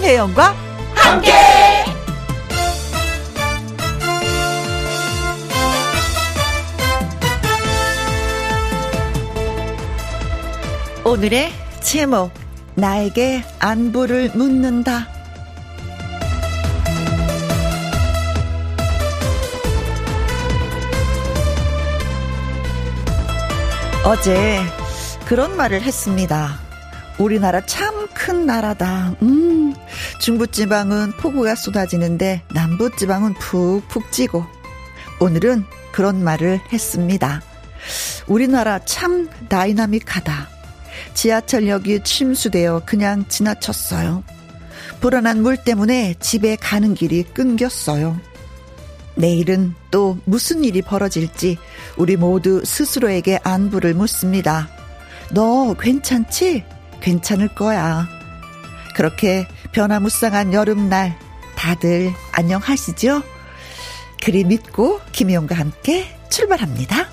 김혜영과 함께. 오늘의 제목 나에게 안부를 묻는다. 어제 그런 말을 했습니다. 우리나라 참 큰 나라다. 음, 중부지방은 폭우가 쏟아지는데 남부지방은 푹푹 찌고. 오늘은 그런 말을 했습니다. 우리나라 참 다이나믹하다. 지하철역이 침수되어 그냥 지나쳤어요. 불어난 물 때문에 집에 가는 길이 끊겼어요. 내일은 또 무슨 일이 벌어질지 우리 모두 스스로에게 안부를 묻습니다. 너 괜찮지? 괜찮을 거야. 그렇게 변화무쌍한 여름날 다들 안녕하시죠? 그리 믿고 김희영과 함께 출발합니다.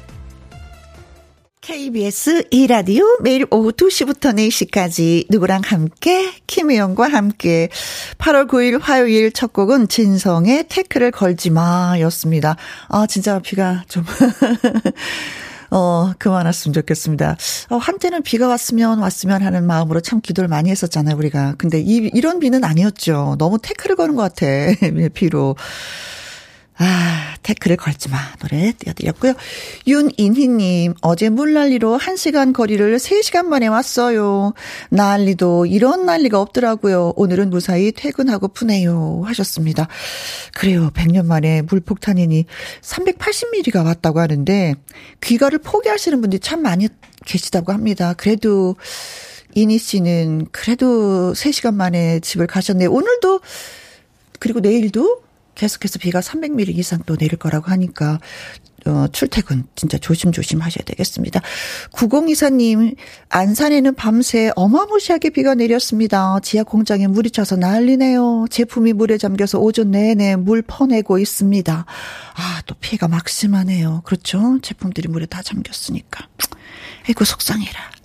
KBS 2라디오 매일 오후 2시부터 4시까지 누구랑 함께 김혜영과 함께 8월 9일 화요일 첫 곡은 진성의 태클을 걸지 마였습니다. 아 진짜 비가 좀 어, 그만 왔으면 좋겠습니다. 어, 한때는 비가 왔으면 왔으면 하는 마음으로 참 기도를 많이 했었잖아요, 우리가. 근데 이, 이런 비는 아니었죠. 너무 태클을 거는 것 같아, 비로. 아, 태클을 걸지 마. 노래 띄워드렸고요. 윤인희님, 어제 물난리로 1시간 거리를 3시간 만에 왔어요. 난리도 이런 난리가 없더라고요. 오늘은 무사히 퇴근하고 푸네요. 하셨습니다. 그래요. 100년 만에 물폭탄이니 380mm가 왔다고 하는데, 귀가를 포기하시는 분들이 참 많이 계시다고 합니다. 그래도, 이니 씨는 그래도 3시간 만에 집을 가셨네요. 오늘도, 그리고 내일도 계속해서 비가 300mm 이상 또 내릴 거라고 하니까 어, 출퇴근 진짜 조심조심 하셔야 되겠습니다. 9024님, 안산에는 밤새 어마무시하게 비가 내렸습니다. 지하 공장에 물이 차서 난리네요. 제품이 물에 잠겨서 오전 내내 물 퍼내고 있습니다. 아, 또 피해가 막심하네요. 그렇죠? 제품들이 물에 다 잠겼으니까. 아이고, 속상해라.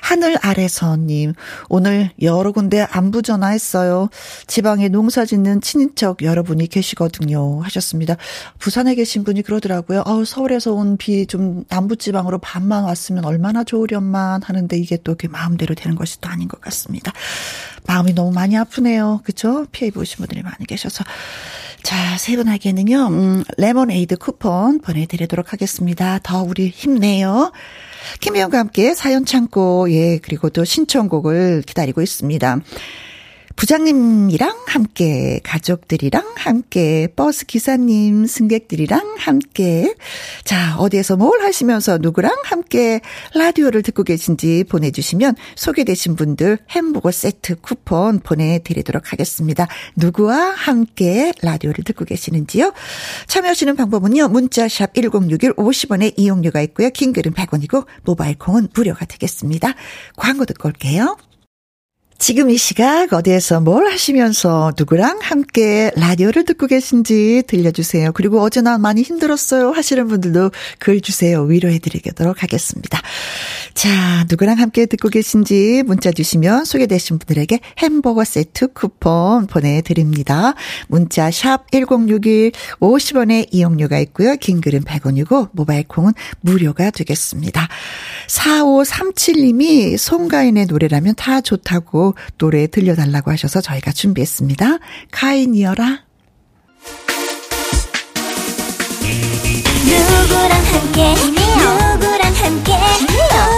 하늘 아래서님, 오늘 여러 군데 안부 전화했어요. 지방에 농사 짓는 친인척 여러분이 계시거든요. 하셨습니다. 부산에 계신 분이 그러더라고요. 어, 서울에서 온 비 좀 남부지방으로 반만 왔으면 얼마나 좋으련만 하는데 이게 또 그 마음대로 되는 것이 또 아닌 것 같습니다. 마음이 너무 많이 아프네요. 그쵸? 피해 보신 분들이 많이 계셔서. 자, 세 분에게는요, 음, 레몬에이드 쿠폰 보내드리도록 하겠습니다. 더 우리 힘내요. 김혜영과 함께 사연 창고, 예, 그리고 또 신청곡을 기다리고 있습니다. 부장님이랑 함께, 가족들이랑 함께, 버스 기사님, 승객들이랑 함께. 자, 어디에서 뭘 하시면서 누구랑 함께 라디오를 듣고 계신지 보내주시면 소개되신 분들 햄버거 세트 쿠폰 보내드리도록 하겠습니다. 누구와 함께 라디오를 듣고 계시는지요? 참여하시는 방법은요, 문자샵 1061 50원의 이용료가 있고요. 킹글은 100원이고, 모바일 콩은 무료가 되겠습니다. 광고 듣고 올게요. 지금 이 시각 어디에서 뭘 하시면서 누구랑 함께 라디오를 듣고 계신지 들려주세요. 그리고 어제 나 많이 힘들었어요 하시는 분들도 글 주세요. 위로해드리도록 하겠습니다. 자, 누구랑 함께 듣고 계신지 문자 주시면 소개되신 분들에게 햄버거 세트 쿠폰 보내드립니다. 문자 샵 1061, 50원의 이용료가 있고요. 긴 글은 100원이고 모바일 콩은 무료가 되겠습니다. 4537님이 송가인의 노래라면 다 좋다고 노래 들려달라고 하셔서 저희가 준비했습니다. 카인이어라. 누구랑 함께? 누구랑 함께?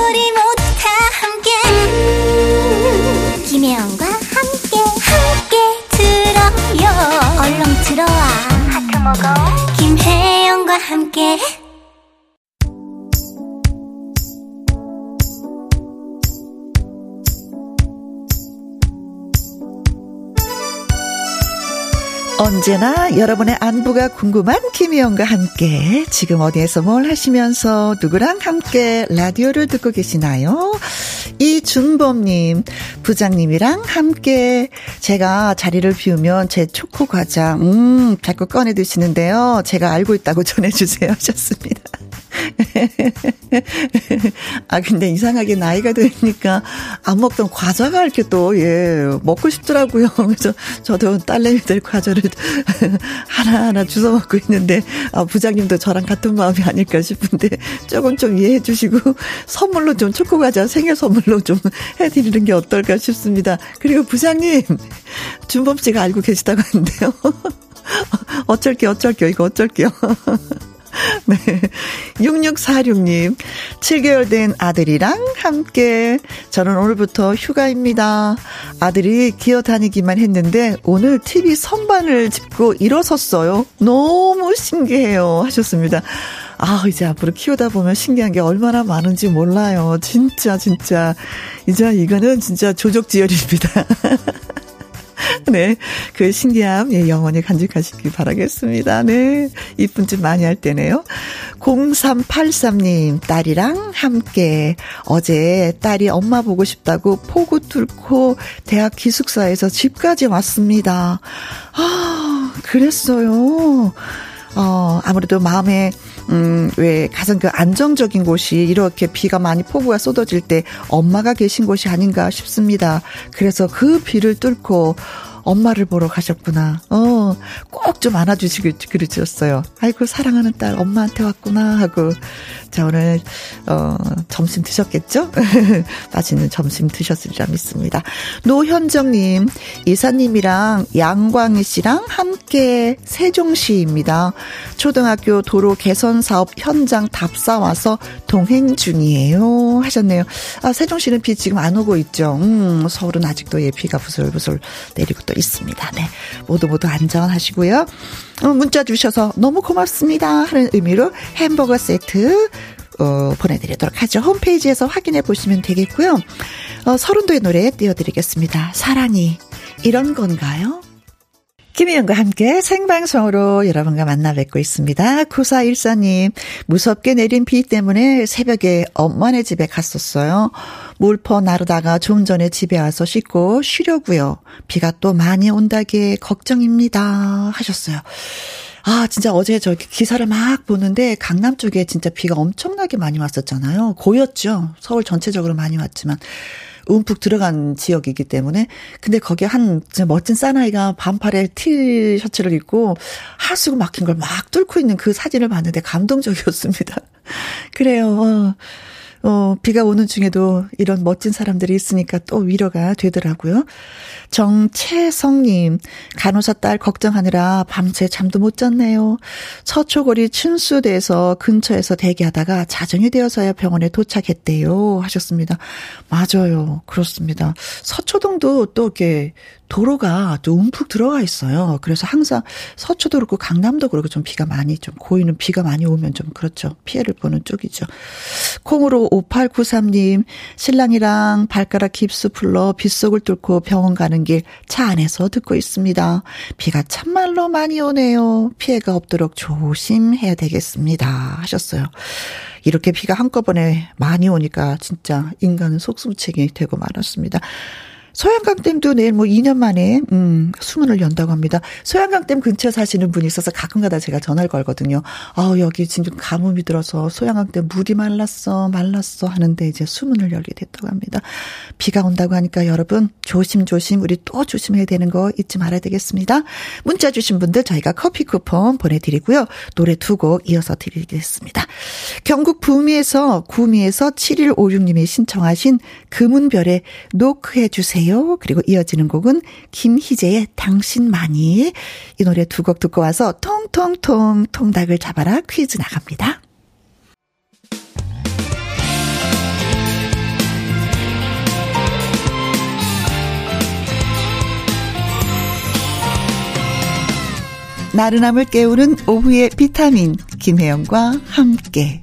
우리 모두 다 함께. 음, 김혜영과 함께. 함께 들어요. 얼렁 들어와. 하트 먹어. 김혜영과 함께 언제나 여러분의 안부가 궁금한 김희영과 함께 지금 어디에서 뭘 하시면서 누구랑 함께 라디오를 듣고 계시나요? 이준범님 부장님이랑 함께 제가 자리를 비우면 제 초코 과자 음 자꾸 꺼내 드시는데요. 제가 알고 있다고 전해주세요 하셨습니다. 아, 근데 이상하게 나이가 드니까 안 먹던 과자가 이렇게 또, 예, 먹고 싶더라고요. 그래서 저도 딸내미들 과자를 하나하나 주워 먹고 있는데, 아, 부장님도 저랑 같은 마음이 아닐까 싶은데, 조금 좀 이해해 주시고, 선물로 좀 초코 과자 생일 선물로 좀 해드리는 게 어떨까 싶습니다. 그리고 부장님, 준범 씨가 알고 계시다고 하는데요. 어쩔게요, 어쩔게요, 이거 어쩔게요. 네. 6646님, 7개월 된 아들이랑 함께, 저는 오늘부터 휴가입니다. 아들이 기어 다니기만 했는데, 오늘 TV 선반을 짚고 일어섰어요. 너무 신기해요. 하셨습니다. 아, 이제 앞으로 키우다 보면 신기한 게 얼마나 많은지 몰라요. 진짜, 진짜. 이제 이거는 진짜 조족지열입니다. 네. 그 신기함, 예, 영원히 간직하시기 바라겠습니다. 네. 이쁜 짓 많이 할 때네요. 0383님, 딸이랑 함께 어제 딸이 엄마 보고 싶다고 포구 뚫고 대학 기숙사에서 집까지 왔습니다. 아, 그랬어요. 어, 아무래도 마음에 음, 왜 가장 그 안정적인 곳이 이렇게 비가 많이 폭우가 쏟아질 때 엄마가 계신 곳이 아닌가 싶습니다. 그래서 그 비를 뚫고 엄마를 보러 가셨구나. 어, 꼭 좀 안아주시길 그러셨어요. 아이고, 사랑하는 딸, 엄마한테 왔구나 하고. 자, 오늘, 어, 점심 드셨겠죠? 맛있는 점심 드셨으리라 믿습니다. 노현정님, 이사님이랑 양광희 씨랑 함께 세종시입니다. 초등학교 도로 개선 사업 현장 답사 와서 동행 중이에요. 하셨네요. 아, 세종시는 비 지금 안 오고 있죠. 음, 서울은 아직도 예, 비가 부슬부슬 내리고 또 있습니다. 네. 모두 모두 안전하시고요. 어, 문자 주셔서 너무 고맙습니다. 하는 의미로 햄버거 세트 어, 보내드리도록 하죠. 홈페이지에서 확인해 보시면 되겠고요. 어, 서른도의 노래 띄워드리겠습니다. 사랑이 이런 건가요? 김희영과 함께 생방송으로 여러분과 만나 뵙고 있습니다. 9414님, 무섭게 내린 비 때문에 새벽에 엄마네 집에 갔었어요. 물퍼 나르다가 좀 전에 집에 와서 씻고 쉬려고요. 비가 또 많이 온다기에 걱정입니다. 하셨어요. 아, 진짜 어제 저 기사를 막 보는데 강남 쪽에 진짜 비가 엄청나게 많이 왔었잖아요. 고였죠. 서울 전체적으로 많이 왔지만. 움푹 들어간 지역이기 때문에 근데 거기에 한 멋진 사나이가 반팔에 티 셔츠를 입고 하수구 막힌 걸 막 뚫고 있는 그 사진을 봤는데 감동적이었습니다. 그래요. 어. 어, 비가 오는 중에도 이런 멋진 사람들이 있으니까 또 위로가 되더라고요. 정채성님, 간호사 딸 걱정하느라 밤새 잠도 못 잤네요. 서초거리 춘수대에서 근처에서 대기하다가 자정이 되어서야 병원에 도착했대요. 하셨습니다. 맞아요. 그렇습니다. 서초동도 또 이렇게 도로가 또 움푹 들어가 있어요. 그래서 항상 서초도 그렇고 강남도 그렇고 좀 비가 많이 좀 고이는 비가 많이 오면 좀 그렇죠. 피해를 보는 쪽이죠. 콩으로 5893님, 신랑이랑 발가락 깁스 풀러 빗속을 뚫고 병원 가는 길 차 안에서 듣고 있습니다. 비가 참말로 많이 오네요. 피해가 없도록 조심해야 되겠습니다. 하셨어요. 이렇게 비가 한꺼번에 많이 오니까 진짜 인간은 속수무책이 되고 말았습니다. 소양강댐도 내일 뭐 2년 만에 음 수문을 연다고 합니다. 소양강댐 근처 사시는 분이 있어서 가끔가다 제가 전화를 걸거든요. 아 여기 지금 가뭄이 들어서 소양강댐 물이 말랐어 말랐어 하는데 이제 수문을 열게 됐다고 합니다. 비가 온다고 하니까 여러분 조심조심 우리 또 조심해야 되는 거 잊지 말아야 되겠습니다. 문자 주신 분들 저희가 커피 쿠폰 보내드리고요. 노래 두 곡 이어서 드리겠습니다. 경북 구미에서 구미에서 7156님이 신청하신 금은별의 노크해 주세요. 주세요. 그리고 이어지는 곡은 김희재의 당신만이 이 노래 두 곡 듣고 와서 통통통 통닭을 잡아라 퀴즈 나갑니다. 나른함을 깨우는 오후의 비타민 김혜영과 함께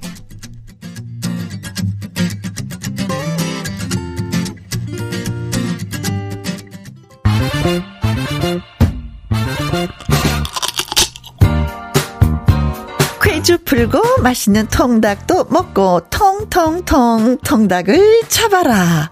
퀴즈 풀고 맛있는 통닭도 먹고 통통통 통닭을 잡아라.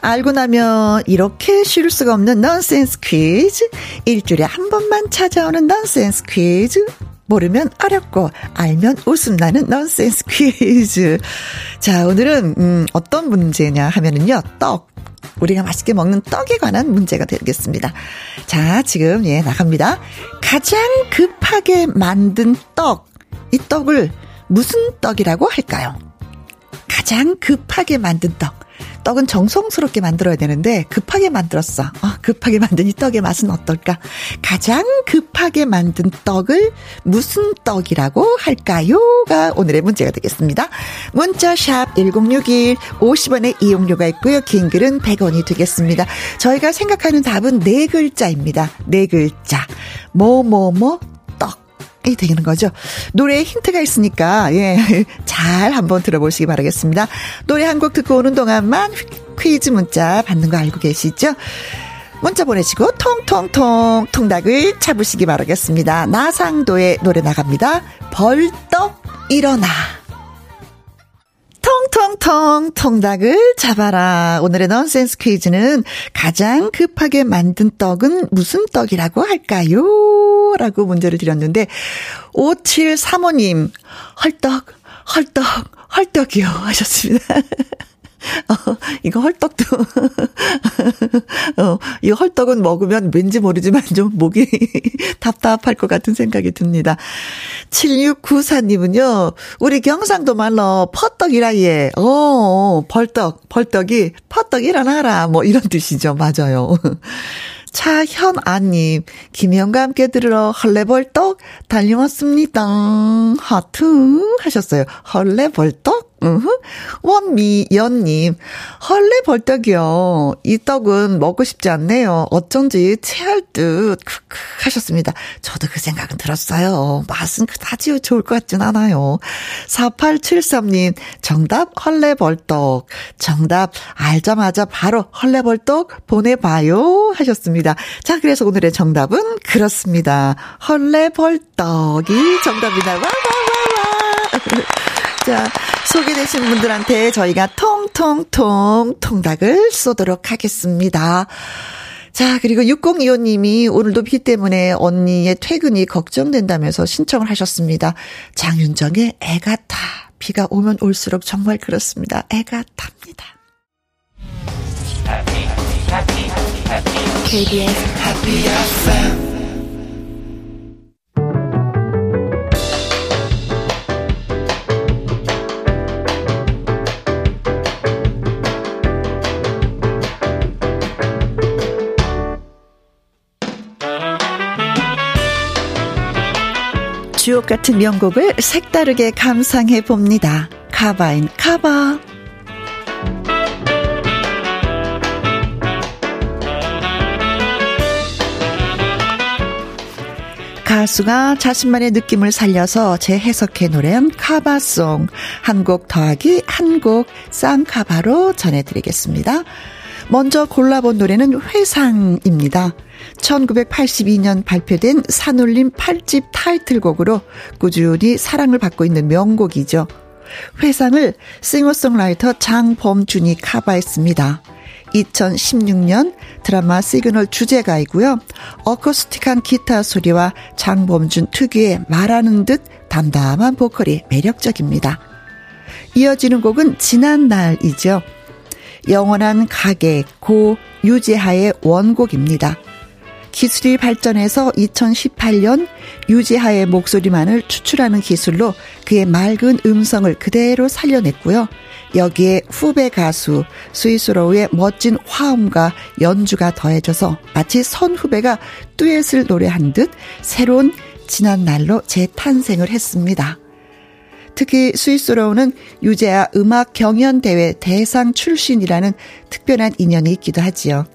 알고 나면 이렇게 쉬울 수가 없는 넌센스 퀴즈. 일주일에 한 번만 찾아오는 넌센스 퀴즈. 모르면 어렵고 알면 웃음 나는 넌센스 퀴즈. 자, 오늘은 음 어떤 문제냐 하면은요. 떡. 우리가 맛있게 먹는 떡에 관한 문제가 되겠습니다. 자, 지금 예, 나갑니다. 가장 급하게 만든 떡. 이 떡을 무슨 떡이라고 할까요? 가장 급하게 만든 떡. 떡은 정성스럽게 만들어야 되는데 급하게 만들었어. 어, 급하게 만든 이 떡의 맛은 어떨까? 가장 급하게 만든 떡을 무슨 떡이라고 할까요?가 오늘의 문제가 되겠습니다. 문자 샵 1061 50원의 이용료가 있고요. 긴 글은 100원이 되겠습니다. 저희가 생각하는 답은 네 글자입니다. 네 글자. 뭐뭐뭐 이 되는 거죠. 노래에 힌트가 있으니까, 예, 잘 한번 들어보시기 바라겠습니다. 노래 한 곡 듣고 오는 동안만 퀴즈 문자 받는 거 알고 계시죠? 문자 보내시고 통통통 통닭을 잡으시기 바라겠습니다. 나상도의 노래 나갑니다. 벌떡 일어나. 통통통 통닭을 잡아라. 오늘의 넌센스 퀴즈는 가장 급하게 만든 떡은 무슨 떡이라고 할까요? 라고 문제를 드렸는데 5735님 헐떡 헐떡 헐떡이요 하셨습니다. 어, 이거 헐떡도, 어, 이 헐떡은 먹으면 왠지 모르지만 좀 목이 답답할 것 같은 생각이 듭니다. 7694님은요, 우리 경상도 말로 퍼떡이라 예. 어, 벌떡, 벌떡이 퍼떡 일어나라. 뭐 이런 뜻이죠. 맞아요. 차현아님, 김혜영과 함께 들으러 헐레벌떡 달려왔습니다. 하트 하셨어요. 헐레벌떡? 원미연님, 헐레 벌떡이요. 이 떡은 먹고 싶지 않네요. 어쩐지 체할 듯, 크크 하셨습니다. 저도 그 생각은 들었어요. 맛은 그다지 좋을 것 같진 않아요. 4873님, 정답 헐레 벌떡. 정답 알자마자 바로 헐레 벌떡 보내봐요. 하셨습니다. 자, 그래서 오늘의 정답은 그렇습니다. 헐레 벌떡이 정답이다. 와, 와, 와, 와. 자, 소개되신 분들한테 저희가 통통통 통닭을 쏘도록 하겠습니다. 자, 그리고 6025님이 오늘도 비 때문에 언니의 퇴근이 걱정된다면서 신청을 하셨습니다. 장윤정의 애가 타. 비가 오면 올수록 정말 그렇습니다. 애가 탑니다. KBS Happy 주옥 같은 명곡을 색다르게 감상해 봅니다. 카바인 카바. 가수가 자신만의 느낌을 살려서 재해석해 노래한 카바송 한 곡 더하기 한 곡 쌍카바로 전해드리겠습니다. 먼저 골라본 노래는 회상입니다. 1982년 발표된 산울림 8집 타이틀곡으로 꾸준히 사랑을 받고 있는 명곡이죠. 회상을 싱어송라이터 장범준이 카바했습니다. 2016년 드라마 시그널 주제가이고요. 어쿠스틱한 기타 소리와 장범준 특유의 말하는 듯 담담한 보컬이 매력적입니다. 이어지는 곡은 지난 날이죠. 영원한 가객 고 유재하의 원곡입니다. 기술이 발전해서 2018년 유재하의 목소리만을 추출하는 기술로 그의 맑은 음성을 그대로 살려냈고요. 여기에 후배 가수 스위스로우의 멋진 화음과 연주가 더해져서 마치 선후배가 듀엣을 노래한 듯 새로운 지난 날로 재탄생을 했습니다. 특히 스위스로우는 유재하 음악 경연 대회 대상 출신이라는 특별한 인연이 있기도 하지요.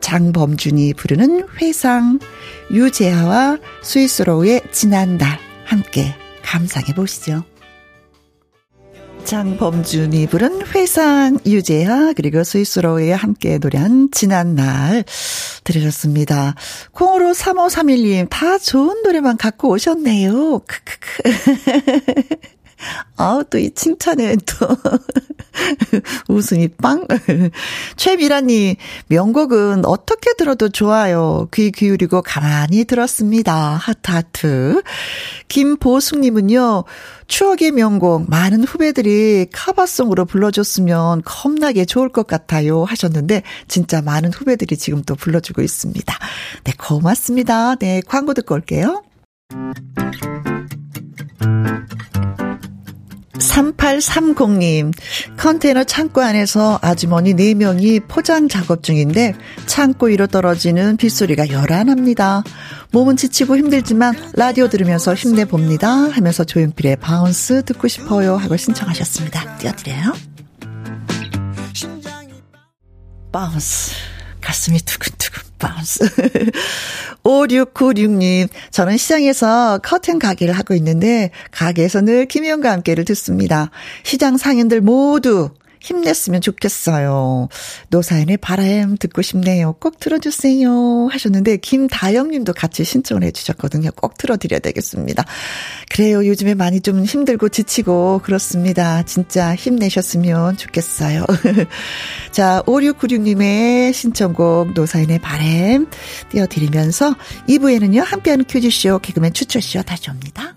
장범준이 부르는 회상, 유재하와 스위스로우의 지난날 함께 감상해 보시죠. 장범준이 부른 회상, 유재하, 그리고 스위스로우에 함께 노래한 지난날 들으셨습니다. 콩으로 3531님, 다 좋은 노래만 갖고 오셨네요. 크크크. 아우, 또 이 칭찬에 또. 웃음이 빵. 최미라님, 명곡은 어떻게 들어도 좋아요. 귀 기울이고 가만히 들었습니다. 하트, 하트. 김보숙님은요, 추억의 명곡, 많은 후배들이 카바송으로 불러줬으면 겁나게 좋을 것 같아요. 하셨는데, 진짜 많은 후배들이 지금 또 불러주고 있습니다. 네, 고맙습니다. 네, 광고 듣고 올게요. 3830님, 컨테이너 창고 안에서 아주머니 4명이 포장 작업 중인데 창고 위로 떨어지는 빗소리가 요란합니다. 몸은 지치고 힘들지만 라디오 들으면서 힘내봅니다. 하면서 조용필의 Bounce 듣고 싶어요 하고 신청하셨습니다. 띄워드려요. Bounce. 가슴이 두근두근 Bounce. 5696님, 저는 시장에서 커튼 가게를 하고 있는데, 가게에서 늘 김혜영과 함께를 듣습니다. 시장 상인들 모두 힘냈으면 좋겠어요. 노사연의 바람 듣고 싶네요. 꼭 들어주세요. 하셨는데, 김다영 님도 같이 신청을 해주셨거든요. 꼭 들어드려야 되겠습니다. 그래요. 요즘에 많이 좀 힘들고 지치고 그렇습니다. 진짜 힘내셨으면 좋겠어요. 자, 5696님의 신청곡 노사연의 바람 띄워드리면서 2부에는요, 함께하는 퀴즈쇼 개그맨 추철쇼 다시 옵니다.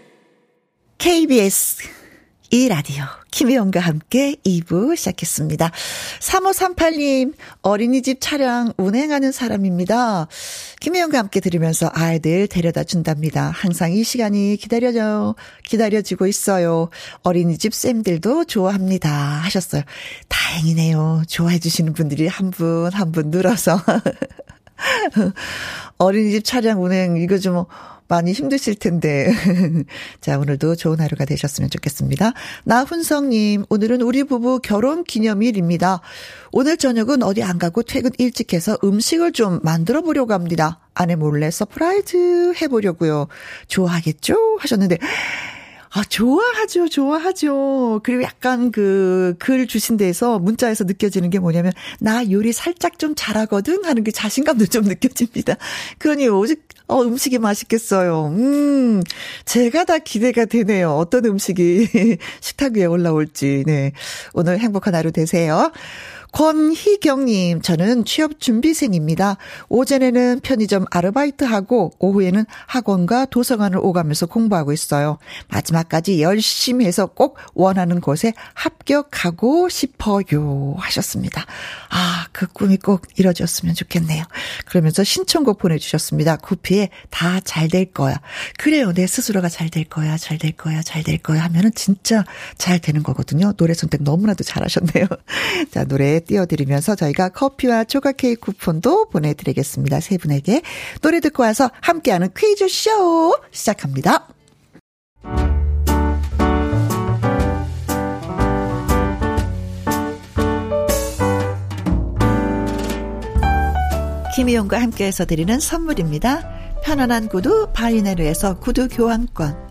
KBS 이 라디오 김혜영과 함께 2부 시작했습니다. 3538님 어린이집 차량 운행하는 사람입니다. 김혜영과 함께 들으면서 아이들 데려다 준답니다. 항상 이 시간이 기다려져 기다려지고 있어요. 어린이집 쌤들도 좋아합니다 하셨어요. 다행이네요. 좋아해 주시는 분들이 한 분 한분 늘어서 어린이집 차량 운행 이거 좀 많이 힘드실 텐데. 자, 오늘도 좋은 하루가 되셨으면 좋겠습니다. 나훈성님, 오늘은 우리 부부 결혼 기념일입니다. 오늘 저녁은 어디 안 가고 퇴근 일찍 해서 음식을 좀 만들어 보려고 합니다. 아내 몰래 surprise 해보려고요. 좋아하겠죠? 하셨는데, 아, 좋아하죠, 좋아하죠. 그리고 약간 그, 글 주신 데에서 문자에서 느껴지는 게 뭐냐면, 나 요리 살짝 좀 잘하거든? 하는 그 자신감도 좀 느껴집니다. 그러니 오직, 어, 음식이 맛있겠어요. 음, 제가 다 기대가 되네요. 어떤 음식이 식탁 위에 올라올지. 네. 오늘 행복한 하루 되세요. 권희경님, 저는 취업 준비생입니다. 오전에는 편의점 아르바이트하고 오후에는 학원과 도서관을 오가면서 공부하고 있어요. 마지막까지 열심히 해서 꼭 원하는 곳에 합격하고 싶어요. 하셨습니다. 아, 그 꿈이 꼭 이뤄졌으면 좋겠네요. 그러면서 신청곡 보내주셨습니다. 구피에 다 잘 될 거야. 그래요. 내 스스로가 잘 될 거야. 잘 될 거야. 잘 될 거야. 하면은 진짜 잘 되는 거거든요. 노래 선택 너무나도 잘하셨네요. 자, 노래 띄워드리면서 저희가 커피와 초각 케이크 쿠폰도 보내드리겠습니다. 세 분에게 노래 듣고 와서 함께하는 퀴즈쇼 시작합니다. 김혜영과 함께해서 드리는 선물입니다. 편안한 구두 바이네르에서 구두 교환권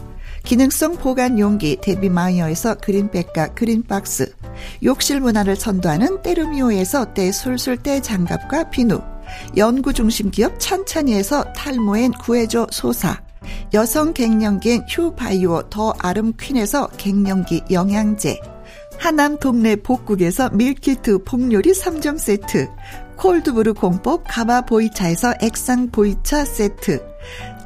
기능성 보관 용기 데비마이어에서 그린백과 그린박스 욕실 문화를 선도하는 때르미오에서 때술술 때장갑과 비누 연구중심 기업 찬찬이에서 탈모엔 구해줘 소사 여성 갱년기엔 휴바이오 더 아름퀸에서 갱년기 영양제 하남 동네 복국에서 밀키트 복요리 3점 세트 콜드브루 공법 가마 보이차에서 액상 보이차 세트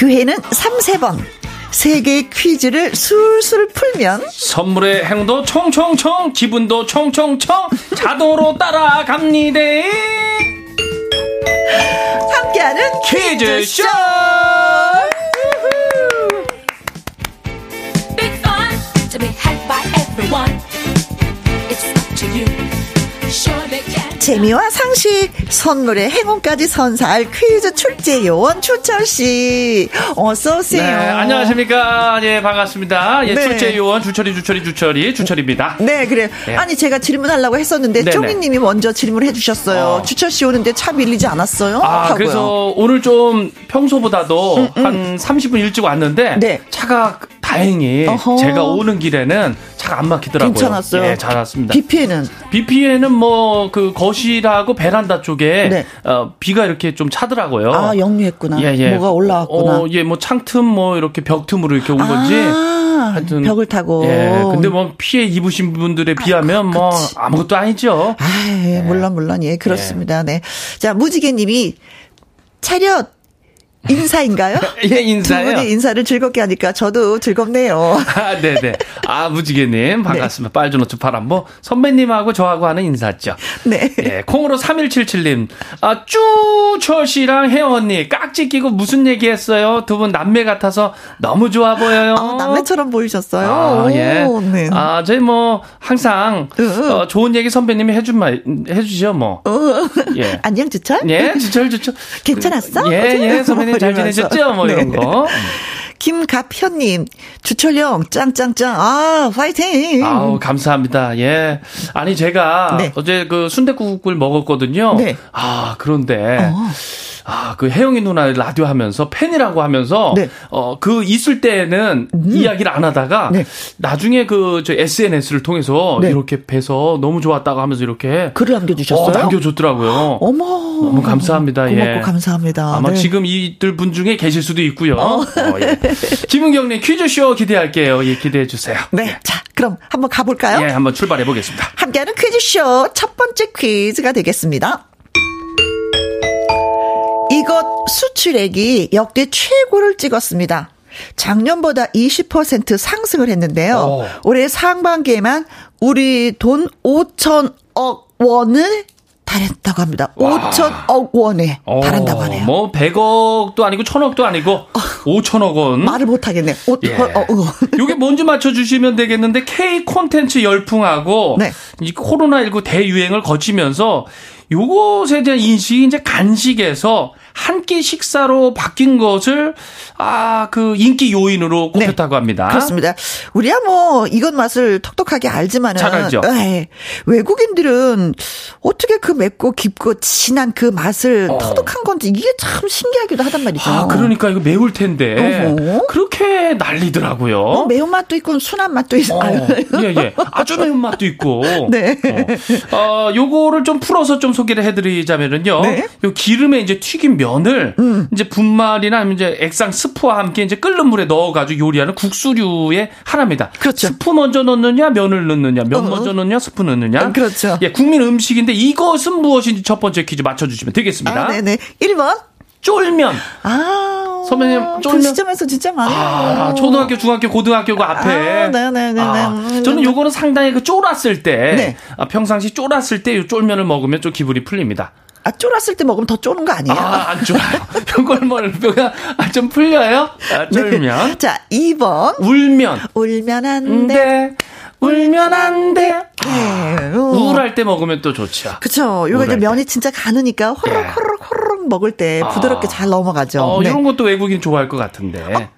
교회는 3, 3번. 세계 퀴즈를 술술 풀면 선물의 행도 총총총 기분도 총총총 자동으로 따라갑니다. 함께하는 퀴즈쇼. Big fun to be had by everyone. It's up to you. 재미와 상식, 선물의 행운까지 선사할 퀴즈 출제 요원 추철 씨, 어서 오세요. 네, 안녕하십니까. 예, 반갑습니다. 예, 네. 출제 요원 주철이 주철이 주철이 주철입니다. 네, 그래. 예. 아니 제가 질문하려고 했었는데. 쪼미님이 먼저 질문을 해주셨어요. 어. 추철 씨 오는데 차 밀리지 않았어요? 아, 하고요. 그래서 오늘 좀 평소보다도 한 30분 일찍 왔는데 네. 차가 다행히 어허. 제가 오는 길에는 차가 안 막히더라고요. 괜찮았어요. 예, 잘 왔습니다. 비 피해는 BP에는 뭐 그 거실하고 베란다 쪽에 네. 어, 비가 이렇게 좀 차더라고요. 아 영유했구나. 뭐가 올라왔구나. 어, 예, 뭐 창틈 뭐 이렇게 벽 틈으로 이렇게 온 건지. 아, 하여튼 벽을 타고. 예. 근데 뭐 피해 입으신 분들에 비하면 뭐 그치. 아무것도 아니죠. 아, 예, 물론 물론 예 그렇습니다. 네. 자 무지개님이 차렷 인사인가요? 예, 두 인사요. 분이 인사를 즐겁게 하니까 저도 즐겁네요. 아, 네네. 아, 무지개님, 반갑습니다. 빨주노트 파란보. 선배님하고 저하고 하는 인사죠. 네. 예, 콩으로 3177님. 아, 쭈철 씨랑 혜영 언니, 깍지 끼고 무슨 얘기 했어요? 두 분 남매 같아서 너무 좋아 보여요. 아, 남매처럼 보이셨어요. 아, 예. 오, 네. 아, 저희 뭐, 항상, 으. 어, 좋은 얘기 선배님이 해준 말, 해주죠, 뭐. 예. 안녕 주철? 예, 주철, 주철. 괜찮았어? 예, 예, 선배님 잘 이러면서. 지내셨죠? 뭐, 이런 네. 거. 김가편님, 주철형, 짱짱짱, 아, 화이팅! 아우 감사합니다. 예. 아니 제가 네. 어제 그 순대국을 먹었거든요. 네. 아 그런데 어. 아 그 혜영이 누나 라디오 하면서 팬이라고 하면서 네. 어 그 있을 때는 이야기를 안 하다가 네. 나중에 그 저 SNS를 통해서 네. 이렇게 뵈서 너무 좋았다고 하면서 이렇게 글을 남겨 주셨어요? 어, 남겨 줬더라고요. 어머. 너무 감사합니다. 고맙고 예. 감사합니다. 아마 네. 지금 이들 분 중에 계실 수도 있고요. 어, 예. 김은경님 퀴즈쇼 기대할게요. 예, 기대해 주세요. 네. 자, 그럼 한번 가볼까요? 예, 한번 출발해 보겠습니다. 함께하는 퀴즈쇼 첫 번째 퀴즈가 되겠습니다. 이것 수출액이 역대 최고를 찍었습니다. 작년보다 20% 상승을 했는데요. 오. 올해 상반기에만 우리 돈 5천억 원을 달했다고 합니다. 5천억 원에 달한다고 하네요. 뭐 100억도 아니고 1000억도 아니고 5천억 원. 말을 못 하겠네. 오, 예. 어, 어, 어. 요게 뭔지 맞춰 주시면 되겠는데 K 콘텐츠 열풍하고 네. 이 코로나19 대유행을 거치면서 요것에 대한 인식이 이제 간식에서 한 끼 식사로 바뀐 것을 아 그 인기 요인으로 꼽혔다고 합니다. 네. 그렇습니다. 우리야 뭐 이것 맛을 톡톡하게 알지만은 잘 알죠. 에, 외국인들은 어떻게 그 맵고 깊고 진한 그 맛을 어. 터득한 건지 이게 참 신기하기도 하단 말이죠. 아, 그러니까 이거 매울 텐데 어허. 그렇게 난리더라고요. 어, 매운 맛도 있고 순한 맛도 있어. 어, 요 예, 예. 아주 매운 맛도 있고. 네. 어, 어, 요거를 좀 풀어서 좀 소개를 해드리자면은요. 네. 요 기름에 이제 튀긴 면을 이제 분말이나 이제 액상 스프와 함께 이제 끓는 물에 넣어가지고 요리하는 국수류의 하나입니다. 그렇죠. 스프 먼저 넣느냐, 면을 넣느냐, 면 어. 먼저 넣느냐, 스프 넣느냐. 어, 그렇죠. 예, 국민 음식인데 이것은 무엇인지 첫 번째 퀴즈 맞춰주시면 되겠습니다. 아, 네네. 1번. 쫄면. 아. 선배님, 그 쫄면. 시점에서 진짜 많아요. 아, 초등학교, 중학교, 고등학교 그 앞에. 아, 네네네네. 아, 저는 요거는 상당히 그 쫄았을 때, 네. 아, 평상시 쫄았을 때 요 쫄면을 먹으면 좀 기분이 풀립니다. 아, 쫄았을 때 먹으면 더 쪼는 거 아니에요? 아, 안 좋아요. 요걸 뭘, 뼈가 아, 좀 풀려요? 아, 쫄면. 네. 자, 2번. 울면. 울면 안 돼. 네. 울면 안 돼. 네. 어. 우울할 때 먹으면 또 좋죠. 그쵸. 요거 이제 면이 진짜 가느니까 호로록 예. 호로록 호로록 먹을 때 부드럽게 아. 잘 넘어가죠. 어, 네. 이런 것도 외국인 좋아할 것 같은데.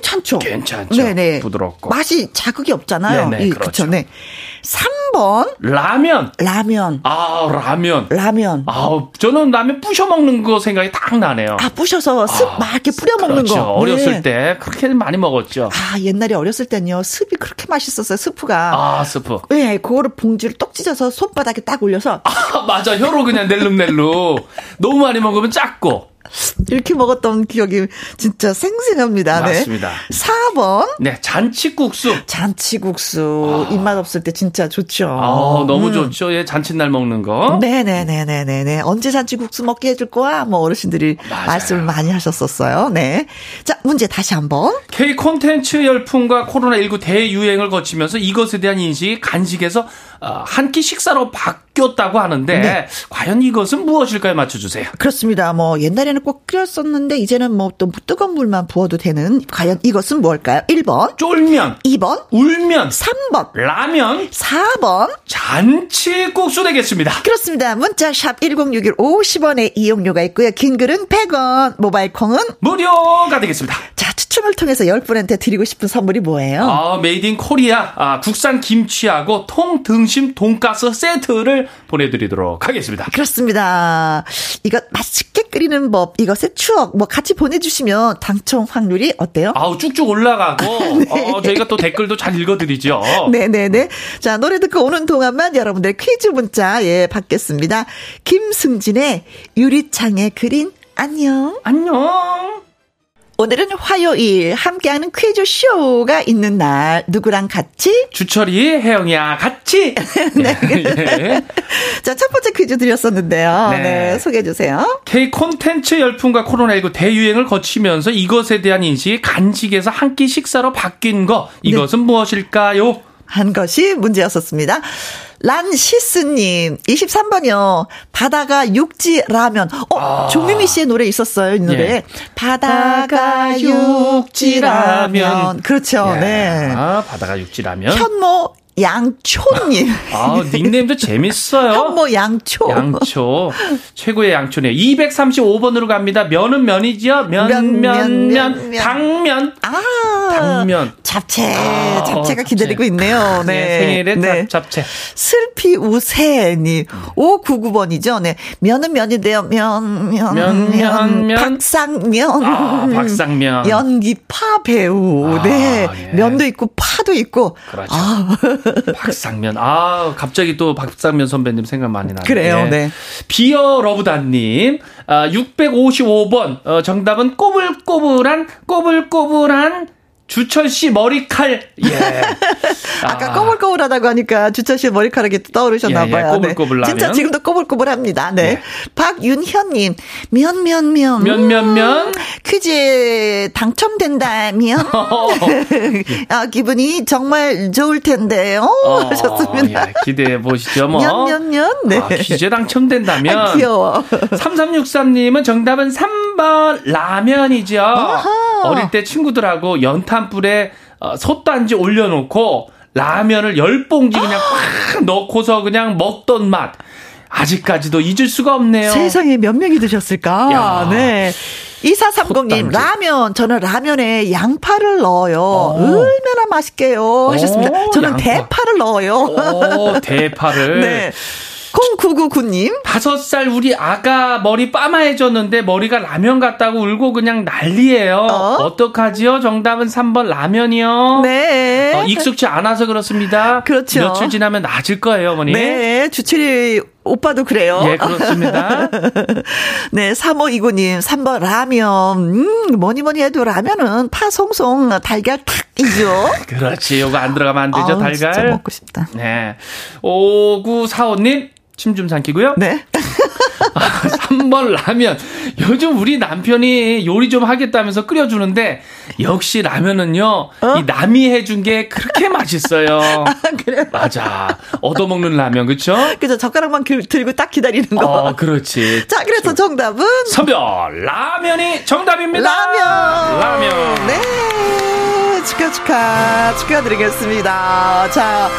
괜찮죠. 괜찮죠. 네네. 부드럽고. 맛이 자극이 없잖아요. 네네, 이, 그렇죠. 그쵸. 네. 3번. 라면. 라면. 아, 라면. 라면. 아, 저는 라면 부셔 먹는 거 생각이 딱 나네요. 아, 부셔서 습 아, 막 이렇게 뿌려 먹는 그렇죠. 거. 어렸을 네. 때 그렇게 많이 먹었죠. 아, 옛날에 어렸을 땐요. 습이 그렇게 맛있었어요. 스프가. 아, 스프. 네, 그거를 봉지를 똑 찢어서 손바닥에 딱 올려서 아, 맞아. 혀로 그냥 낼름낼름. 너무 많이 먹으면 작고. 이렇게 먹었던 기억이 진짜 생생합니다. 네. 맞습니다. 4번. 네, 잔치국수. 잔치국수. 입맛 없을 때 진짜 좋죠. 아, 너무 음. 좋죠. 예, 잔칫날 먹는 거. 네네네네네네. 언제 잔치국수 먹게 해줄 거야? 뭐 어르신들이 맞아요. 말씀을 많이 하셨었어요. 네. 자, 문제 다시 한 번. K 콘텐츠 열풍과 코로나19 대유행을 거치면서 이것에 대한 인식이 간식에서 어, 한끼 식사로 바뀌 었다고 하는데 네. 과연 이것은 무엇일까요? 맞춰주세요. 그렇습니다. 뭐 옛날에는 꼭 끓였었는데 이제는 뭐 또 뜨거운 물만 부어도 되는 과연 이것은 뭘까요? 1번, 쫄면, 2번, 울면, 3번, 라면, 4번. 잔치국수 되겠습니다. 그렇습니다. 문자 샵 1061 50원의 이용료가 있고요. 긴 글은 100원, 모바일 콩은 무료가 되겠습니다. 자, 추첨을 통해서 10분한테 드리고 싶은 선물이 뭐예요? 아, made in Korea 아, 국산 김치하고 통 등심 돈가스 세트를 보내드리도록 하겠습니다. 그렇습니다. 이거 맛있게 끓이는 법, 이것의 추억, 뭐 같이 보내주시면 당첨 확률이 어때요? 아우 쭉쭉 올라가고 어, 저희가 또 댓글도 잘 읽어드리죠. 네네네. 자, 노래 듣고 오는 동안만 여러분들 퀴즈 문자, 예, 받겠습니다. 김승진의 유리창에 그린 안녕. 안녕. 오늘은 화요일 함께하는 퀴즈 쇼가 있는 날 누구랑 같이? 주철이 혜영이야 같이. 네. 예. 자, 첫 번째 퀴즈 드렸었는데요. 네. 네, 소개해 주세요. K 콘텐츠 열풍과 코로나19 대유행을 거치면서 이것에 대한 인식이 간식에서 한 끼 식사로 바뀐 거 이것은 무엇일까요? 한 것이 문제였었습니다. 란시스님, 23번이요. 바다가 육지 라면. 어, 조미미 씨의 노래 있었어요, 이 노래. 아. 예. 바다가 육지 라면. 그렇죠, 네. 아 바다가 육지 라면. 현모 양초님. 아 닉네임도 재밌어요. 현모 양초. 양초 최고의 양초네요. 235번으로 갑니다. 면은 면이죠. 면 면, 면 면, 면. 당면 아. 당면. 잡채. 아, 잡채가 어, 기다리고 잡채. 있네요. 네. 네, 생일에 네. 잡, 잡채. 슬피 우세님. 599번이죠. 네. 면은 면인데요. 면, 면, 면, 면, 면. 박상면. 아, 박상면. 연기파 배우. 아, 네. 예. 면도 있고 파도 있고. 그렇죠. 아, 박상면. 아, 갑자기 또 박상면 선배님 생각 많이 나네요. 그래요, 네. 비어 러브다님, 아, 655번, 어, 정답은 꼬불꼬불한, 꼬불꼬불한 주철 씨 머리칼. 예. 아까 아, 꼬불꼬불하다고 하니까 주철 씨의 머리카락이 또 떠오르셨나 예, 예, 봐요. 꼬불꼬불 네. 진짜. 지금도 꼬불꼬불합니다. 네. 네. 박윤현님, 면, 면, 면. 면, 면, 면. 퀴즈에 당첨된다면, 아, 기분이 정말 좋을 텐데요. 하셨습니다. 예, 기대해 보시죠, 뭐. 면, 면, 면. 네. 아, 퀴즈에 당첨된다면. 아, 귀여워. 3363님은 정답은 3번 라면이죠. 어릴 때 친구들하고 연탄 불에 어, 솥단지 올려놓고 라면을 열 봉지 그냥 꽉 넣고서 그냥 먹던 맛. 아직까지도 잊을 수가 없네요. 세상에 몇 명이 드셨을까? 야. 네. 2430님, 솥단지. 라면, 저는 라면에 양파를 넣어요. 어. 얼마나 맛있게요. 하셨습니다. 오, 저는 양파. 대파를 넣어요. 오, 대파를. 네. 0999님, 다섯 살 우리 아가 머리 빠마해졌는데 머리가 라면 같다고 울고 그냥 난리예요. 어? 어? 떡하지요 정답은 3번 라면이요. 네. 어, 익숙치 않아서 그렇습니다. 그렇죠. 며칠 지나면 나아질 거예요, 어머니. 네, 주철이 오빠도 그래요. 예, 그렇습니다. 네, 3529님, 3번 라면. 음, 뭐니 뭐니 해도 라면은 파 송송 달걀 탁이죠. 그렇지. 요거 안 들어가면 안 되죠, 진짜 달걀. 먹고 싶다. 네. 5945님, 침 좀 삼키고요. 네. 아, 3번 라면. 요즘 우리 남편이 요리 좀 하겠다면서 끓여주는데, 역시 라면은요, 이 남이 해준 게 그렇게 맛있어요. 그래. 맞아. 얻어먹는 라면, 그쵸? 그죠. 젓가락만 들- 들고 딱 기다리는 거. 어, 그렇지. 자, 그래서 정답은 선별, 라면이 정답입니다. 라면. 라면. 네. 축하, 축하. 축하드리겠습니다. 자,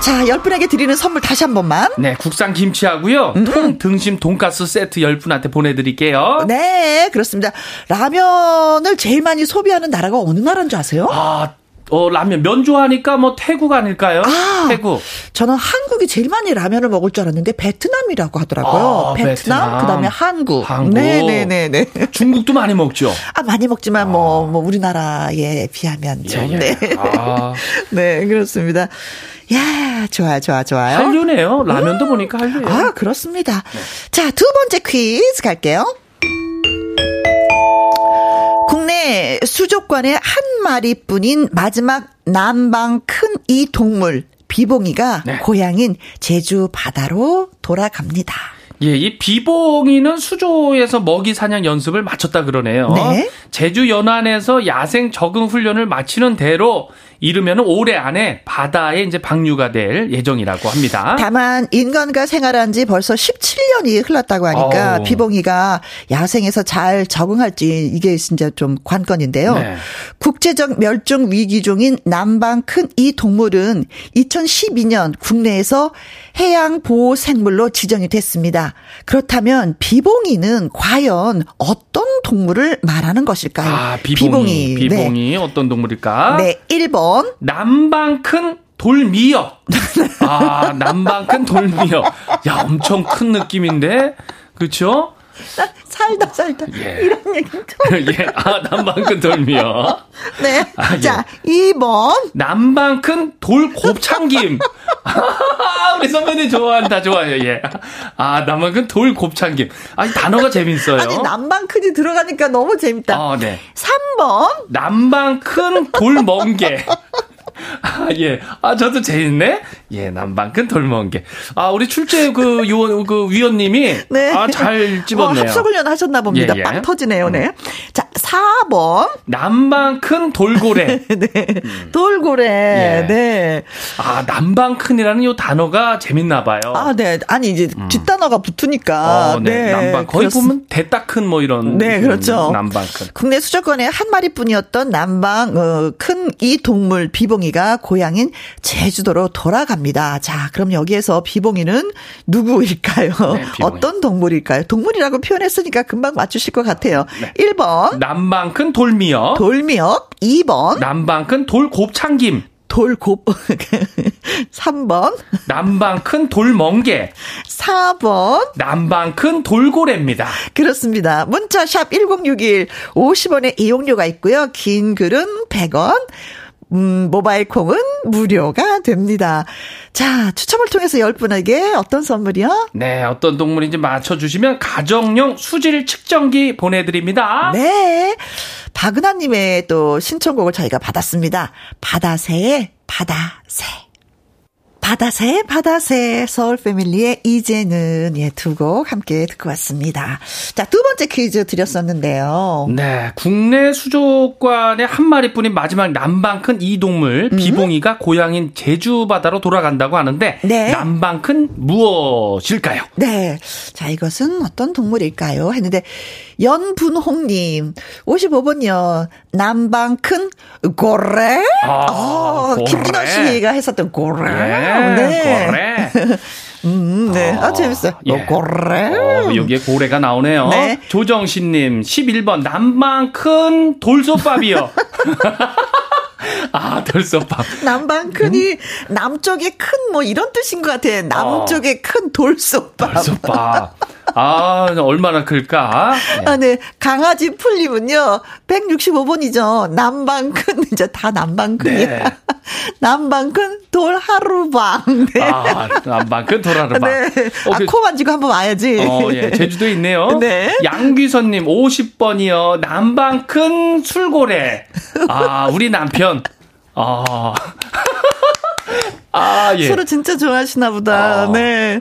자, 열 분에게 드리는 선물 다시 한 번만. 네, 국산 김치하고요. 통 등심 돈가스 세트 10분한테 보내드릴게요. 네, 그렇습니다. 라면을 제일 많이 소비하는 나라가 어느 나라인 줄 아세요? 아, 어, 라면. 면 좋아하니까 뭐 태국 아닐까요? 아. 태국. 저는 한국이 제일 많이 라면을 먹을 줄 알았는데 베트남이라고 하더라고요. 아, 베트남, 베트남. 그다음에 한국. 한국. 네 네 네 네. 중국도 많이 먹죠. 아 많이 먹지만 뭐뭐 우리나라에 비하면 좀 예, 예. 네. 아. 네 그렇습니다. 야 좋아 좋아 좋아요. 한류네요. 라면도 보니까 한류예요. 아 그렇습니다. 자두 번째 퀴즈 갈게요. 국내 수족관에 한 마리뿐인 마지막 남방 큰 이 동물 비봉이가 네. 고향인 제주 바다로 돌아갑니다. 예, 이 비봉이는 수조에서 먹이 사냥 연습을 마쳤다 그러네요. 네. 제주 연안에서 야생 적응 훈련을 마치는 대로 이르면 올해 안에 바다에 이제 방류가 될 예정이라고 합니다. 다만 인간과 생활한 지 벌써 17년이 흘렀다고 하니까 어우. 비봉이가 야생에서 잘 적응할지 이게 진짜 좀 관건인데요. 네. 국제적 멸종 위기종인 남방 큰 이 동물은 2012년 국내에서 해양 보호 생물로 지정이 됐습니다. 그렇다면 비봉이는 과연 어떤 동물을 말하는 것일까요? 아, 비봉이. 비봉이. 비봉이, 어떤 동물일까? 네. 네, 1번 남방 큰 돌미역. 아, 남방 큰 돌미역. 야, 엄청 큰 느낌인데. 그렇죠? 살다 살다 예. 이런 얘기 좀. 예. 아, 남방 큰 돌미역. 네. 아, 예. 자, 2번 남방 큰 돌 곱창김. 아, 우리 선배님 좋아한다, 좋아요, 예. 아, 남방 큰 돌 곱창김. 아, 이 단어가 재밌어요. 아니 남방 큰이 들어가니까 너무 재밌다. 아, 네. 3번 남방 큰 돌멍게. 아, 예. 아, 저도 재밌네? 예, 남방 큰 돌멍게. 아, 우리 출제 그 요원, 그 위원님이. 네. 아, 잘 집었네요. 어, 합숙훈련 하셨나 봅니다. 예, 예. 빵 터지네요, 네. 자, 4번. 남방 큰 돌고래. 네. 돌고래. 예. 네. 아, 남방 큰이라는 요 단어가 재밌나 봐요. 아, 네. 아니, 이제 뒷단어가 붙으니까. 어, 네. 남방. 거의 그렇습- 보면 대따 큰 뭐 이런. 네, 그렇죠. 음, 남방 큰. 국내 수족관에 한 마리뿐이었던 남방 어, 큰이 동물 비봉이가 고향인 제주도로 돌아갑니다. 자, 그럼 여기에서 비봉이는 누구일까요? 네, 비봉이. 어떤 동물일까요? 동물이라고 표현했으니까 금방 맞추실 것 같아요. 네. 1번 남 방큰 돌미역. 돌미역, 2번 남방 큰 돌곱창김. 돌곱, 3번, 남방 큰 돌멍게. 4번. 남방 큰 돌고래입니다. 그렇습니다. 문자 샵 1061 50원의 이용료가 있고요. 긴 글은 100원. 음, 모바일 콩은 무료가 됩니다. 자, 추첨을 통해서 10분에게 어떤 선물이요? 네, 어떤 동물인지 맞춰주시면 가정용 수질 측정기 보내드립니다. 네. 박은하님의 또 신청곡을 저희가 받았습니다. 바다새의 바다새. 바다새, 바다새, 서울 패밀리의 이제는, 예, 두 곡 함께 듣고 왔습니다. 자, 두 번째 퀴즈 드렸었는데요. 네, 국내 수족관에 한 마리뿐인 마지막 남방 큰 이 동물 비봉이가 고향인 제주 바다로 돌아간다고 하는데 네. 남방 큰 무엇일까요? 네. 자, 이것은 어떤 동물일까요? 했는데, 연분홍님, 55번이요. 남방 큰 고래? 아, 어, 고래. 김진호 씨가 했었던 고래. 예, 고래. 음, 네. 아, 아, 재밌어요. 예. 어, 고래. 어, 여기에 고래가 나오네요. 네. 조정신님 11번 남방 큰 돌솥밥이요. 아 돌솥밥. 남방 큰이 음? 남쪽에 큰뭐 이런 뜻인 것 같아. 남쪽에 큰 돌솥밥. 어. 돌솥밥. 아 얼마나 클까? 네. 아, 네. 강아지 풀림은요, 165번이죠. 남방 큰, 이제 다 남방 큰이야. 네. 남방 큰 돌하루방. 네. 아 남방 큰 돌아르밥. 네. 어, 아, 그- 코 만지고 한번 와야지. 어, 예. 제주도에 있네요. 네. 양귀선님 50번이요. 남방 큰 술고래. 아, 우리 남편. 아. 아, 예. 술을 진짜 좋아하시나 보다. 아. 네.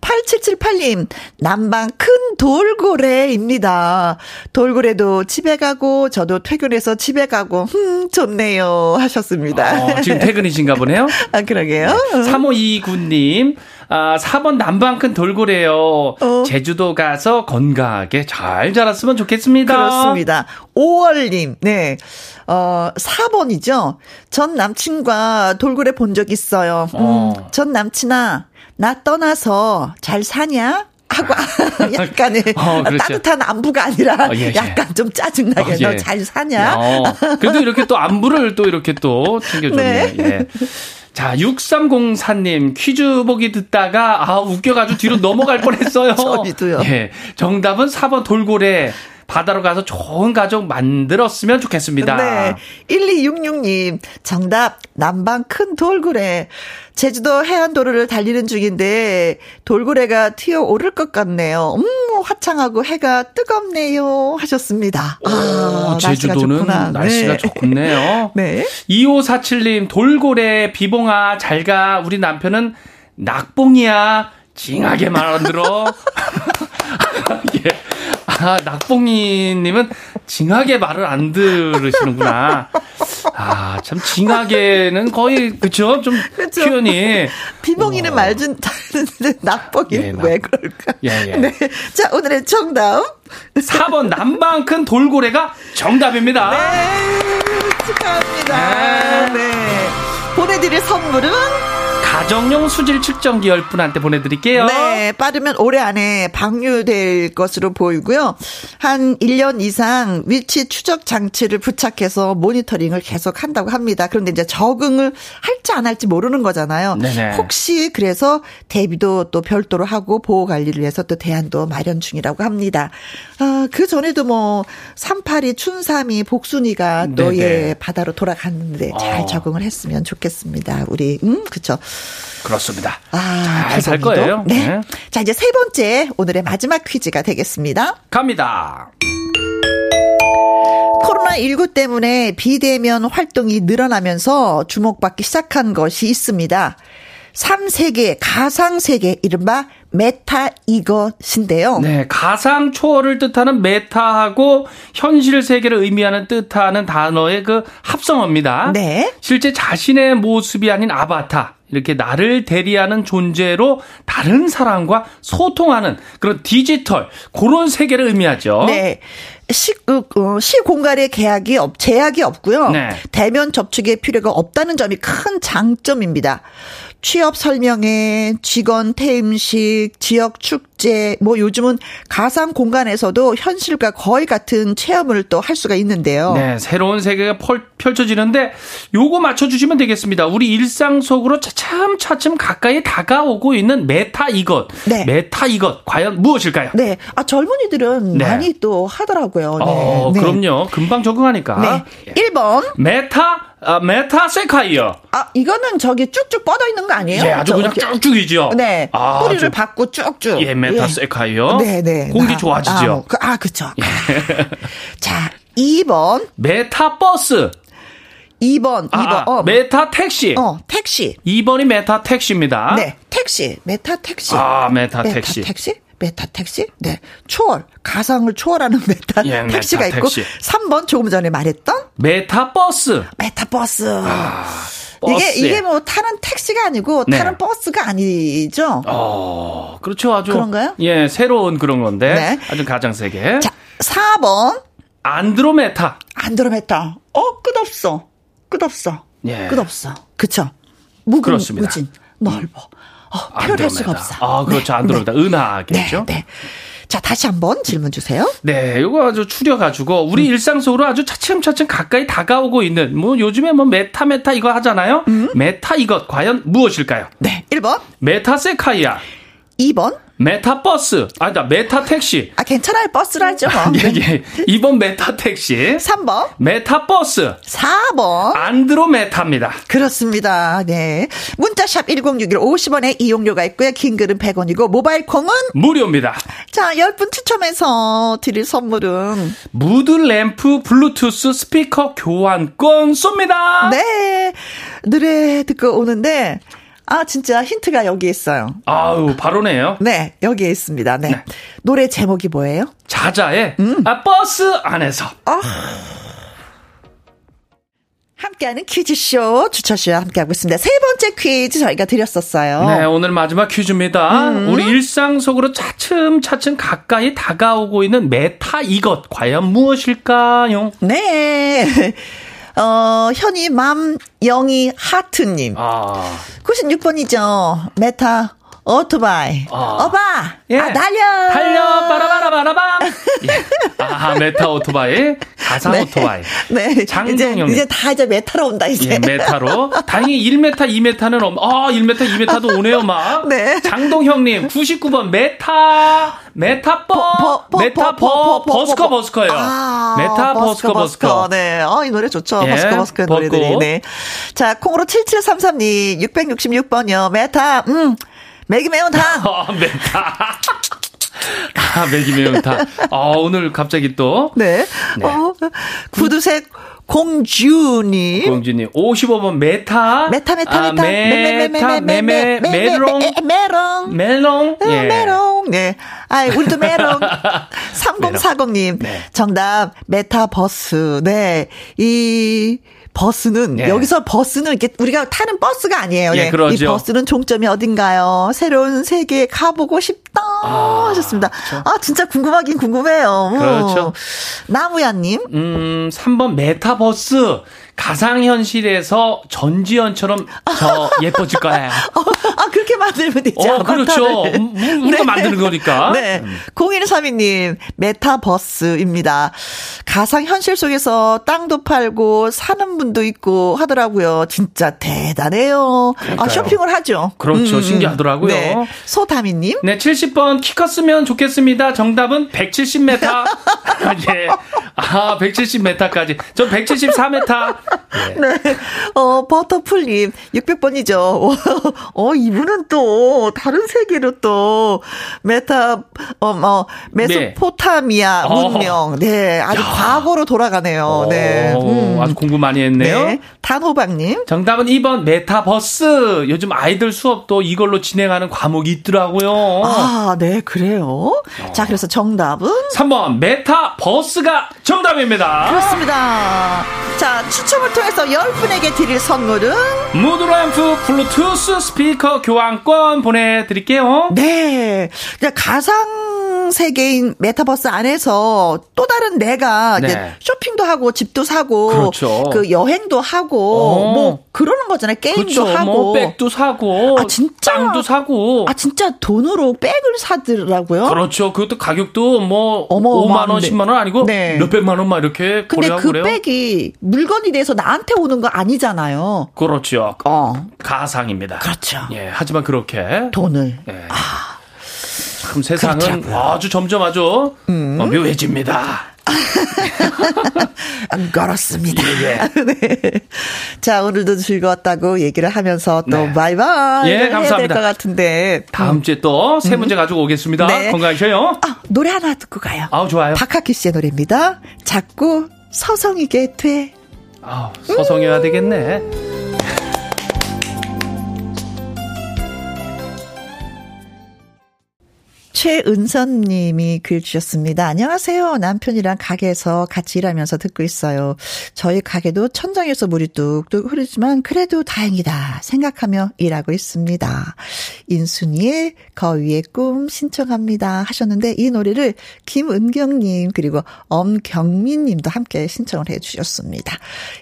8778님, 남방 큰 돌고래입니다. 돌고래도 집에 가고, 저도 퇴근해서 집에 가고, 흠, 좋네요. 하셨습니다. 어, 지금 퇴근이신가 보네요. 아, 그러게요. 3529님, 아, 4번 남방 큰 돌고래요. 어. 제주도 가서 건강하게 잘 자랐으면 좋겠습니다. 그렇습니다. 5월님, 네. 어, 4번이죠. 전 남친과 돌고래 본 적 있어요. 음, 어. 전 남친아, 나 떠나서 잘 사냐? 하고 약간의 어, 그렇죠. 따뜻한 안부가 아니라 어, 예, 예. 약간 좀 짜증나게 어, 예. 너잘 사냐? 어, 그래도 이렇게 또 안부를 또 이렇게 또 챙겨줬네요. 네. 예. 자, 6304님, 퀴즈 보기 듣다가, 아, 웃겨가지고 뒤로 넘어갈 뻔 했어요. 저희도요. 예. 정답은 4번 돌고래. 바다로 가서 좋은 가족 만들었으면 좋겠습니다. 네. 1266님, 정답, 남방 큰 돌고래. 제주도 해안도로를 달리는 중인데, 돌고래가 튀어 오를 것 같네요. 음, 화창하고 해가 뜨겁네요. 하셨습니다. 아, 오, 날씨가 제주도는 좋구나. 날씨가 네. 좋네요. 네. 2547님, 돌고래, 비봉아, 잘 가. 우리 남편은 낙봉이야. 징하게 말안 들어. 예. 아, 낙봉이님은 징하게 말을 안 들으시는구나. 아, 참, 징하게는 거의, 그쵸? 좀, 그쵸. 표현이. 비봉이는 말 좀 다르는데, 낙봉이는 예, 낙- 왜 그럴까? 예, 예. 네. 자, 오늘의 정답. 4번 남방 큰 돌고래가 정답입니다. 네. 축하합니다. 네. 보내드릴 선물은 가정용 수질 측정기 10분한테 보내드릴게요. 네, 빠르면 올해 안에 방류될 것으로 보이고요. 한 1년 이상 위치 추적 장치를 부착해서 모니터링을 계속 한다고 합니다. 그런데 이제 적응을 할지 안 할지 모르는 거잖아요. 네네. 혹시 그래서 대비도 또 별도로 하고 보호 관리를 위해서 또 대안도 마련 중이라고 합니다. 아, 그 전에도 뭐 38이 춘삼이 복순이가 또. 예, 바다로 돌아갔는데 잘 어. 적응을 했으면 좋겠습니다. 우리 음, 그렇죠. 그렇습니다. 아, 잘살 비봉이도? 거예요. 네. 네. 자, 이제 세 번째 오늘의 마지막 퀴즈가 되겠습니다. 갑니다. 코로나19 때문에 비대면 활동이 늘어나면서 주목받기 시작한 것이 있습니다. 3세계, 가상세계, 이른바 메타 이것인데요. 네, 가상 초월을 뜻하는 메타하고 현실 세계를 의미하는 뜻하는 단어의 그 합성어입니다. 네. 실제 자신의 모습이 아닌 아바타. 이렇게 나를 대리하는 존재로 다른 사람과 소통하는 그런 디지털 그런 세계를 의미하죠. 네. 시, 어, 어, 시 공간의 계약이 없, 제약이 없고요. 네. 대면 접촉의 필요가 없다는 점이 큰 장점입니다. 취업 설명회, 직원 퇴임식, 지역 축제, 뭐 요즘은 가상 공간에서도 현실과 거의 같은 체험을 또 할 수가 있는데요. 네, 새로운 세계가 펼, 펼쳐지는데 요거 맞춰주시면 되겠습니다. 우리 일상 속으로 차츰 차츰 가까이 다가오고 있는 메타 이것. 네. 메타 이것 과연 무엇일까요? 네. 아, 젊은이들은 네. 많이 또 하더라고요. 네. 어, 네. 그럼요. 금방 적응하니까. 네. 예. 1번. 메타 아, 메타세쿼이아. 아, 이거는 저기 쭉쭉 뻗어 있는 거 아니에요? 예, 아주 그냥 저기. 쭉쭉이죠. 네. 아, 뿌리를 좀- 박고 쭉쭉. 예, 메타세쿼이아. 네, 네. 공기 나- 좋아지죠. 아, 그, 아, 그쵸. 자, 2번. 메타 버스. 2번. 2번. 아, 아, 어, 메타 택시. 어, 택시. 2번이 메타 택시입니다. 네, 택시. 메타 택시. 아, 메타 메타 택시. 택시? 메타 택시? 네. 초월. 가상을 초월하는 메타 예, 메타 택시가 있고. 택시. 3번 조금 전에 말했던 메타 버스. 메타 버스. 버스. 이게 이게 뭐 타는 택시가 아니고 네. 타는 버스가 아니죠. 어, 그렇죠. 아주. 그런가요? 예, 새로운 그런 건데. 네. 아주 가상세계. 자, 4번 안드로메다. 안드로메다. 어, 끝없어. 끝없어. 예. 끝없어. 그쵸? 그렇습니다. 무진. 넓어. 어, 표현할 수가 안드로메다. 없어. 아, 그렇죠. 네, 안드로메다. 네. 은하겠죠. 네, 네. 자, 다시 한번 질문 주세요. 네, 요거 아주 추려가지고 음. 우리 일상 속으로 아주 차츰차츰 가까이 다가오고 있는 뭐 요즘에 뭐 메타 메타 이거 하잖아요. 음. 메타 이것 과연 무엇일까요? 네. 1번, 메타세쿼이아, 2번. 메타 버스, 아니다 메타 택시. 아, 괜찮아요. 버스를 하죠. 뭐. 예, 예. 2번 메타 택시, 3번, 메타 버스, 4번. 안드로메타입니다. 그렇습니다. 네. 문자샵 1061 50원의 이용료가 있고요. 긴 글은 100원이고 모바일 콩은 무료입니다. 자, 10분 추첨해서 드릴 선물은 무드 램프 블루투스 스피커 교환권 쏩니다. 네. 노래 듣고 오는데 아, 진짜 힌트가 여기 있어요. 아우, 바로네요. 네, 여기에 있습니다. 네. 네. 노래 제목이 뭐예요? 자자의 음. 아, 버스 안에서. 함께하는 퀴즈쇼 주철 씨와 함께하고 있습니다. 세 번째 퀴즈 저희가 드렸었어요. 네, 오늘 마지막 퀴즈입니다. 음. 우리 일상 속으로 차츰차츰 가까이 다가오고 있는 메타 이것 과연 무엇일까요? 네. 어, 현이 맘 영이 하트님. 아, 96번이죠. 메타 오토바이. 아. 어바. 예. 아, 달려. 달려 빠라바라바라밤. 예. 아, 메타 오토바이, 가상 오토바이. 네. 이제, 장동영. 이제 다 이제 메타로 온다, 이제. 예, 메타로. 다행히 1메타, 2메타는 없, 아, 1메타, 2메타도 오네요, 막. 네. 장동형님, 99번, 메타, 메타버, 메타버, 버- 버스커, 버- 버스커예요. 아, 메타, 버스커, 버스커. 네. 어, 이 노래 좋죠. 예, 버스커, 버스커 버스커. 노래들이. 네. 자, 콩으로 7733님, 666번이요. 메타, 음, 매기 매운탕. 아, 메타. 아, 메기 매운탕. 아, 오늘 갑자기 또. 네. 네. 어, 구두색 공주님. 공주님, 55번 메타. 메타, 메타, 아, 메타. 메타, 메메, 메롱. 메롱. 어, 예. 메롱. 네. 아이, 우리도 메롱. 3040님. 네. 정답, 메타버스. 네. 이, 버스는, 예. 여기서 버스는 이렇게 우리가 타는 버스가 아니에요. 예, 네. 이 버스는 종점이 어딘가요? 새로운 세계에 가보고 싶다. 아, 하셨습니다. 아, 진짜 궁금하긴 궁금해요. 음. 그렇죠. 나무야님. 음, 3번 메타버스. 가상현실에서 전지현처럼 저 예뻐질 거예요. 아, 그렇게 만들면 되죠. 어, 그렇죠. 음, 우리가 만드는 거니까. 네. 0132님, 메타버스입니다. 가상현실 속에서 땅도 팔고 사는 분도 있고 하더라고요. 진짜 대단해요. 아, 그러니까요. 쇼핑을 하죠. 그렇죠. 신기하더라고요. 네. 소다미님. 네, 70번 키 컸으면 좋겠습니다. 정답은 170m. 예. 아, 170m까지. 전 174m. 예. 네. 어, 버터풀님, 600번이죠. 어, 이분은 또, 다른 세계로 또, 메타, 어, 어, 메소포타미아 네. 문명. 네. 아주 과거로 돌아가네요. 네. 오, 음. 아주 공부 많이 했네요. 네. 단호박님. 정답은 2번 메타버스. 요즘 아이들 수업도 이걸로 진행하는 과목이 있더라고요. 아, 네, 그래요. 자, 그래서 정답은? 3번 메타버스가 정답입니다. 그렇습니다. 자, 추첨을 통해서 10분에게 드릴 선물은? 무드램프 블루투스 스피커 교환권 보내드릴게요. 네. 이제 가상 세계인 메타버스 안에서 또 다른 내가 네. 쇼핑도 하고 집도 사고 그렇죠. 그 여행도 하고 어. 뭐 그러는 거잖아요. 게임도 그렇죠. 하고. 뭐 백도 사고, 아, 진짜? 땅도 사고. 아 진짜 돈으로 백을 사더라고요. 그렇죠. 그것도 가격도 뭐 어마어마한데. 5만 원, 10만 원 아니고 네. 몇백만 원만 이렇게 근데 그 그래요. 백이 물건이 돼서 나한테 오는 거 아니잖아요. 그렇죠. 어. 가상입니다. 그렇죠. 예, 하지만 그렇게 돈을. 예. 참 세상은 그렇더라고요. 아주 점점 아주 음. 어, 묘해집니다. 안 걸었습니다. 예, 네. 자, 오늘도 즐거웠다고 얘기를 하면서 또 네. 바이바이. 예, 감사합니다. 해야 될것 같은데. 다음 주에 또새 문제 가지고 오겠습니다. 음. 네. 건강하셔요. 아, 노래 하나 듣고 가요. 아우 좋아요. 박학기 씨의 노래입니다. 자꾸 서성이게 돼. 아우 서성해야 되겠네. 최은선 님이 글 주셨습니다. 안녕하세요. 남편이랑 가게에서 같이 일하면서 듣고 있어요. 저희 가게도 천장에서 물이 뚝뚝 흐르지만 그래도 다행이다 생각하며 일하고 있습니다. 인순이의 거위의 꿈 신청합니다 하셨는데 이 노래를 김은경 님 그리고 엄경민 님도 함께 신청을 해 주셨습니다.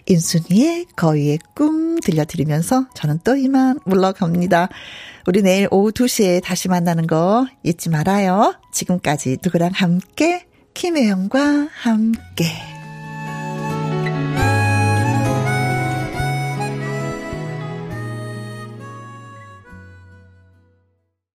인순이의 거위의 꿈 들려드리면서 저는 또 이만 물러갑니다. 우리 내일 오후 2시에 다시 만나는 거 잊지 말아요. 지금까지 누구랑 함께, 김혜영과 함께.